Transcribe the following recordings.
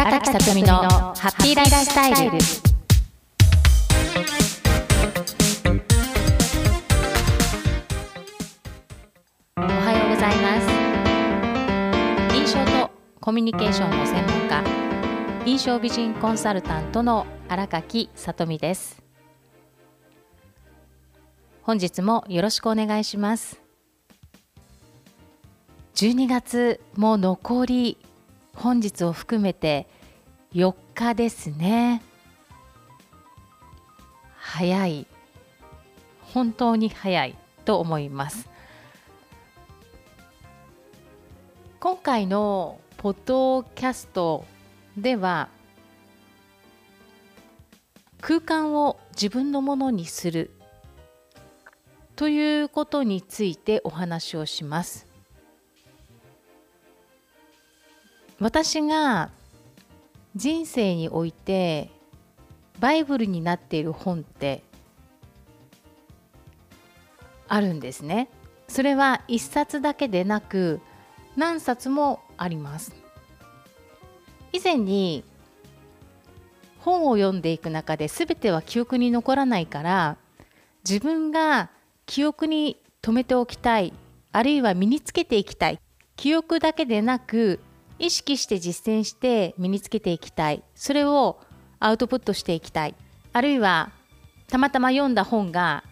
荒垣さとみのハッピーライフスタイル。おはようございます。印象とコミュニケーションの専門家印象美人コンサルタントの荒垣さとみです。本日もよろしくお願いします。12月も残り本日を含めて4日ですね。早い。本当に早いと思います。今回のポッドキャストでは空間を自分のものにするということについてお話をします。私が人生においてバイブルになっている本ってあるんですね。それは一冊だけでなく何冊もあります。以前に本を読んでいく中で全ては記憶に残らないから自分が記憶に留めておきたいあるいは身につけていきたい記憶だけでなく意識して実践して身につけていきたい。それをアウトプットしていきたい。あるいはたまたま読んだ本が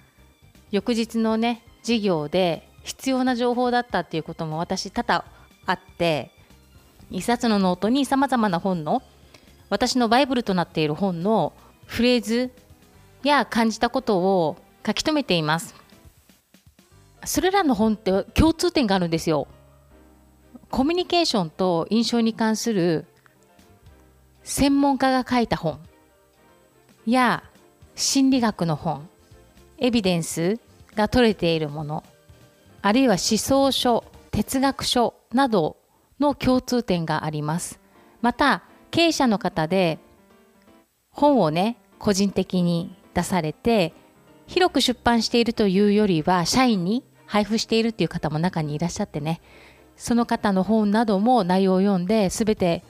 翌日のね授業で必要な情報だったっていうことも私多々あって一冊のノートにさまざまな本の私のバイブルとなっている本のフレーズや感じたことを書き留めています。それらの本って共通点があるんですよ。コミュニケーションと印象に関する専門家が書いた本。や心理学の本。エビデンスが取れているもの。あるいは思想書哲学書などの共通点があります。また経営者の方で本をね個人的に出されて広く出版しているというよりは社員に配布しているっていう方も中にいらっしゃってね。その方の本なども内容を読んで全て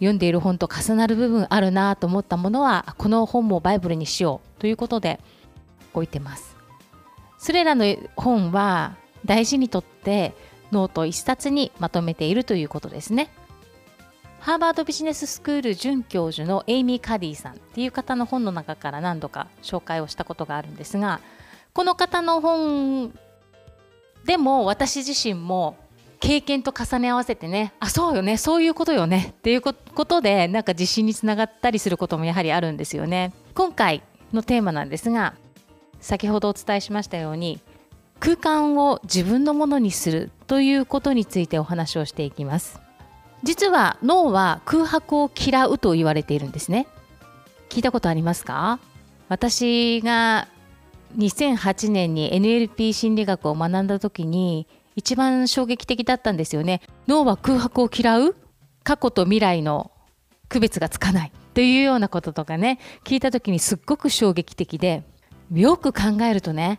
読んでいる本と重なる部分あるなと思ったものはこの本もバイブルにしようということで置いてます。それらの本は大事にとってノート1冊にまとめているということですね。ハーバードビジネススクール准教授のエイミー・カディさんっていう方の本の中から何度か紹介をしたことがあるんですがこの方の本でも私自身も経験と重ね合わせてねあそうよねそういうことよねっていうことでなんか自信につながったりすることもやはりあるんですよね。今回のテーマなんですが先ほどお伝えしましたように空間を自分のものにするということについてお話をしていきます。実は脳は空白を嫌うと言われているんですね。聞いたことありますか？私が2008年に NLP 心理学を学んだ時に一番衝撃的だったんですよね。脳は空白を嫌う？過去と未来の区別がつかない？というようなこととかね聞いた時にすっごく衝撃的でよく考えるとね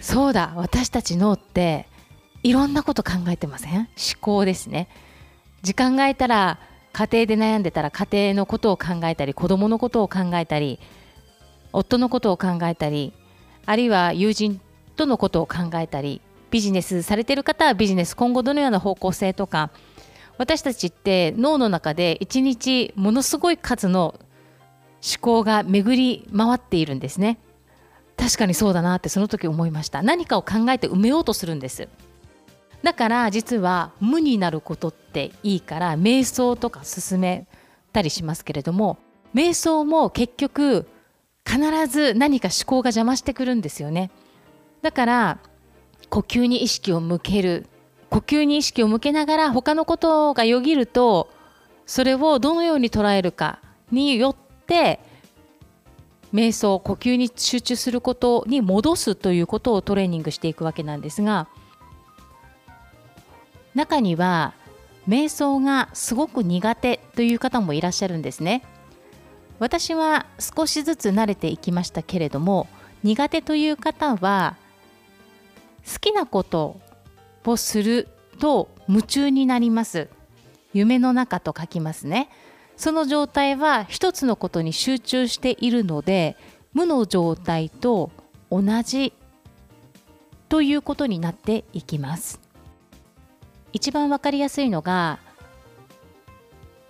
そうだ私たち脳っていろんなこと考えてません？思考ですね。時間が空いたら家庭で悩んでたら家庭のことを考えたり子供のことを考えたり夫のことを考えたりあるいは友人とのことを考えたりビジネスされてる方はビジネス今後どのような方向性とか私たちって脳の中で一日ものすごい数の思考が巡り回っているんですね。確かにそうだなってその時思いました。何かを考えて埋めようとするんです。だから実は無になることっていいから瞑想とか進めたりしますけれども瞑想も結局必ず何か思考が邪魔してくるんですよねだから呼吸に意識を向ける呼吸に意識を向けながら他のことがよぎるとそれをどのように捉えるかによって瞑想呼吸に集中することに戻すということをトレーニングしていくわけなんですが中には瞑想がすごく苦手という方もいらっしゃるんですね。私は少しずつ慣れていきましたけれども苦手という方は好きなことをすると夢中になります。夢の中と書きますね。その状態は一つのことに集中しているので無の状態と同じということになっていきます。一番わかりやすいのが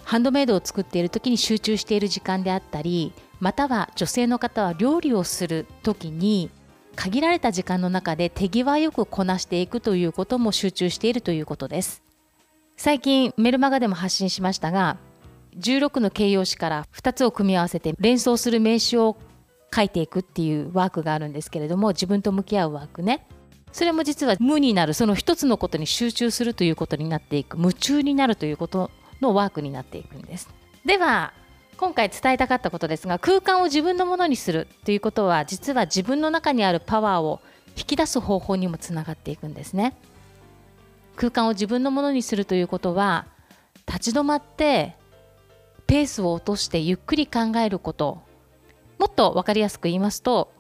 ハンドメイドを作っている時に集中している時間であったりまたは女性の方は料理をする時に限られた時間の中で手際よくこなしていくということも集中しているということです。最近メルマガでも発信しましたが16の形容詞から2つを組み合わせて連想する名詞を書いていくっていうワークがあるんですけれども自分と向き合うワークね。それも実は無になるその一つのことに集中するということになっていく夢中になるということのワークになっていくんです。では今回伝えたかったことですが空間を自分のものにするということは実は自分の中にあるパワーを引き出す方法にもつながっていくんですね。空間を自分のものにするということは立ち止まってペースを落としてゆっくり考えること。もっと分かりやすく言いますと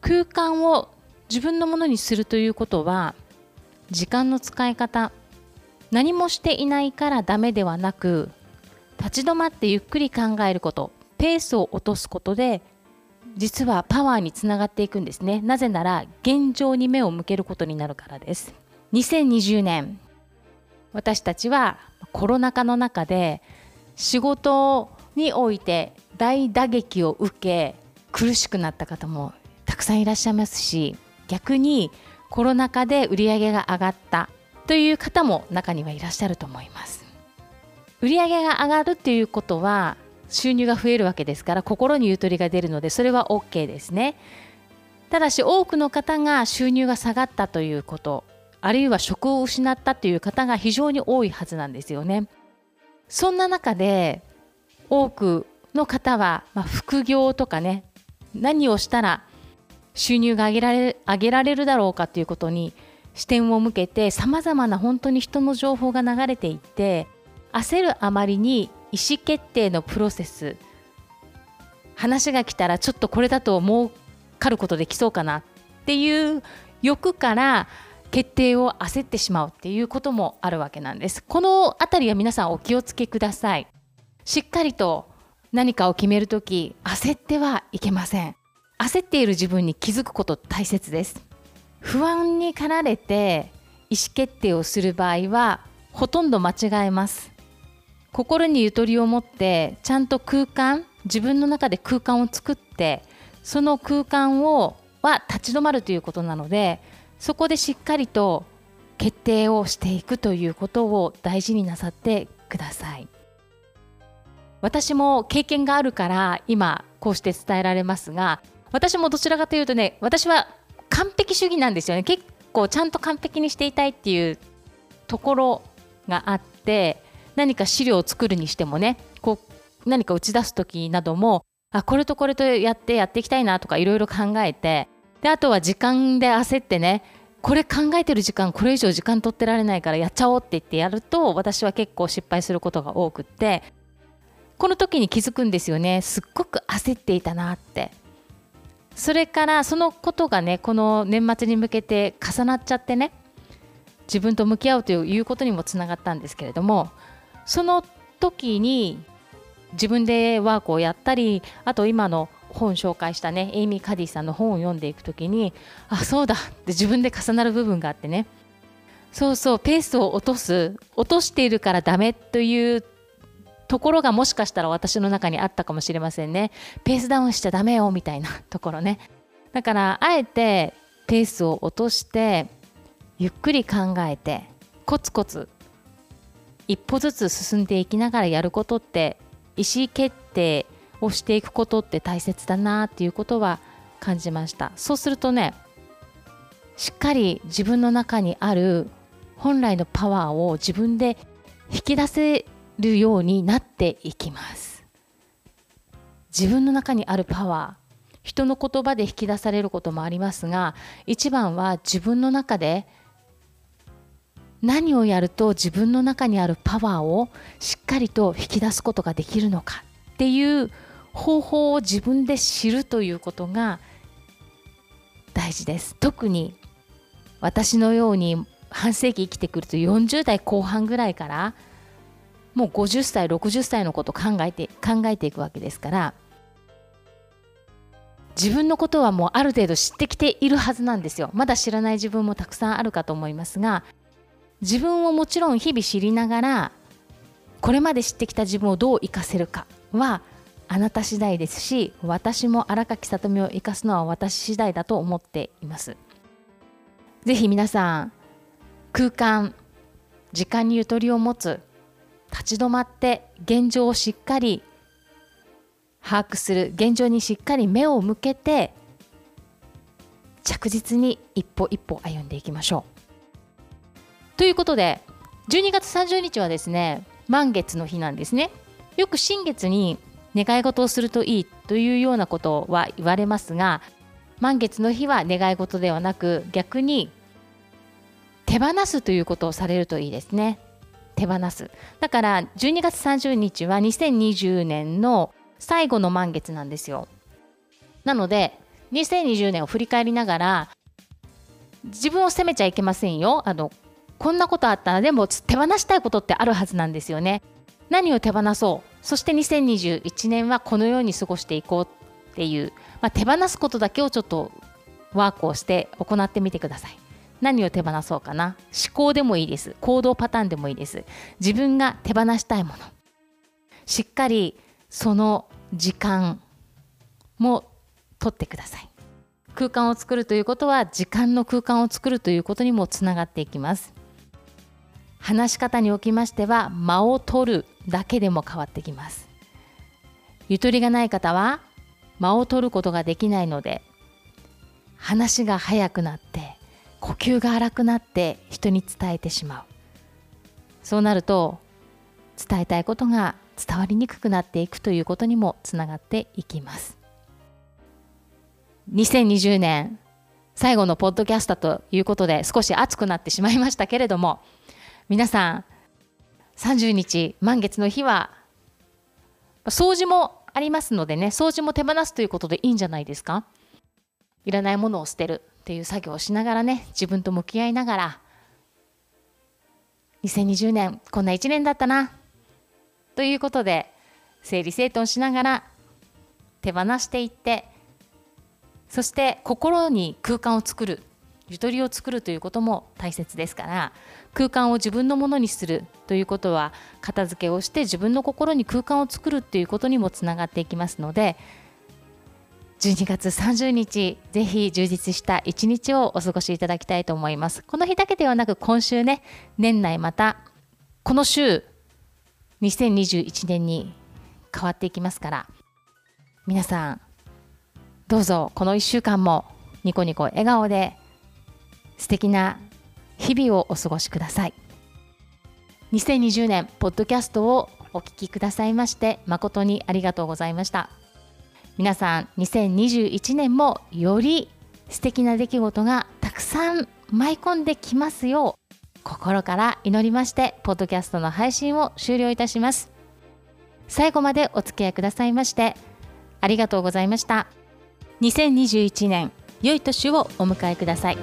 空間を自分のものにするということは時間の使い方何もしていないからダメではなく立ち止まってゆっくり考えることペースを落とすことで実はパワーにつながっていくんですね。なぜなら現状に目を向けることになるからです。2020年私たちはコロナ禍の中で仕事において大打撃を受け苦しくなった方もたくさんいらっしゃいますし逆にコロナ禍で売り上げが上がった。という方も中にはいらっしゃると思います。売上が上がるっていうことは収入が増えるわけですから心にゆとりが出るのでそれは OK ですね。ただし多くの方が収入が下がったということあるいは職を失ったという方が非常に多いはずなんですよね。そんな中で多くの方は、まあ、副業とかね何をしたら収入が上げられ上げられるだろうかということに視点を向けてさまざまな本当に人の情報が流れていって焦るあまりに意思決定のプロセス話が来たらちょっとこれだと儲かることできそうかなっていう欲から決定を焦ってしまうっていうこともあるわけなんです。この辺りは皆さんお気をつけください。しっかりと何かを決める時焦ってはいけません。焦っている自分に気づくこと大切です。不安に駆られて意思決定をする場合はほとんど間違えます。心にゆとりを持ってちゃんと空間自分の中で空間を作ってその空間をは立ち止まるということなのでそこでしっかりと決定をしていくということを大事になさってください。私も経験があるから今こうして伝えられますが私もどちらかというとね私は完璧主義なんですよね。結構ちゃんと完璧にしていたいっていうところがあって何か資料を作るにしてもねこう何か打ち出す時などもあこれとこれとやってやっていきたいなとかいろいろ考えてであとは時間で焦ってねこれ考えてる時間これ以上時間取ってられないからやっちゃおうって言ってやると私は結構失敗することが多くってこの時に気づくんですよね。すっごく焦っていたなって。それからそのことがねこの年末に向けて重なっちゃってね自分と向き合うということにもつながったんですけれどもその時に自分でワークをやったりあと今の本紹介したねエイミー・カディさんの本を読んでいく時にあそうだって自分で重なる部分があってね。そうそうペースを落とす落としているからダメというところがもしかしたら私の中にあったかもしれませんね。ペースダウンしちゃダメよみたいなところね。だからあえてペースを落としてゆっくり考えてコツコツ一歩ずつ進んでいきながらやることって意思決定をしていくことって大切だなっていうことは感じました。そうするとねしっかり自分の中にある本来のパワーを自分で引き出せるようになっていきます。自分の中にあるパワー人の言葉で引き出されることもありますが一番は自分の中で何をやると自分の中にあるパワーをしっかりと引き出すことができるのかっていう方法を自分で知るということが大事です。特に私のように半世紀生きてくると40代後半ぐらいからもう50歳60歳のこと考えて考えていくわけですから自分のことはもうある程度知ってきているはずなんですよ。まだ知らない自分もたくさんあるかと思いますが自分をもちろん日々知りながらこれまで知ってきた自分をどう生かせるかはあなた次第ですし私も荒垣さとみを生かすのは私次第だと思っています。ぜひ皆さん空間時間にゆとりを持つ立ち止まって現状をしっかり把握する現状にしっかり目を向けて着実に一歩一歩歩んでいきましょう。ということで12月30日はですね満月の日なんですね。よく新月に願い事をするといいというようなことは言われますが満月の日は願い事ではなく逆に手放すということをされるといいですね。手放す。だから12月30日は2020年の最後の満月なんですよ。なので2020年を振り返りながら自分を責めちゃいけませんよ。あのこんなことあったらでも手放したいことってあるはずなんですよね。何を手放そうそして2021年はこのように過ごしていこうっていう、まあ、手放すことだけをちょっとワークをして行ってみてください。何を手放そうかな。思考でもいいです。行動パターンでもいいです。自分が手放したいもの。しっかりその時間も取ってください。空間を作るということは時間の空間を作るということにもつながっていきます。話し方におきましては間を取るだけでも変わってきます。ゆとりがない方は間を取ることができないので話が早くなって呼吸が荒くなって人に伝えてしまう。そうなると伝えたいことが伝わりにくくなっていくということにもつながっていきます。2020年最後のポッドキャストということで少し熱くなってしまいましたけれども皆さん30日満月の日は掃除もありますのでね掃除も手放すということでいいんじゃないですか？いらないものを捨てる。っていう作業をしながらね自分と向き合いながら2020年こんな1年だったなということで整理整頓しながら手放していってそして心に空間を作るゆとりを作るということも大切ですから空間を自分のものにするということは片付けをして自分の心に空間を作るっていうことにもつながっていきますので12月30日、ぜひ充実した一日をお過ごしいただきたいと思います。この日だけではなく、今週ね、年内また、この週、2021年に変わっていきますから、皆さん、どうぞこの1週間もニコニコ笑顔で素敵な日々をお過ごしください。2020年、ポッドキャストをお聴きくださいまして、誠にありがとうございました。皆さん2021年もより素敵な出来事がたくさん舞い込んできますよう心から祈りましてポッドキャストの配信を終了いたします。最後までお付き合いくださいましてありがとうございました。2021年良い年をお迎えください。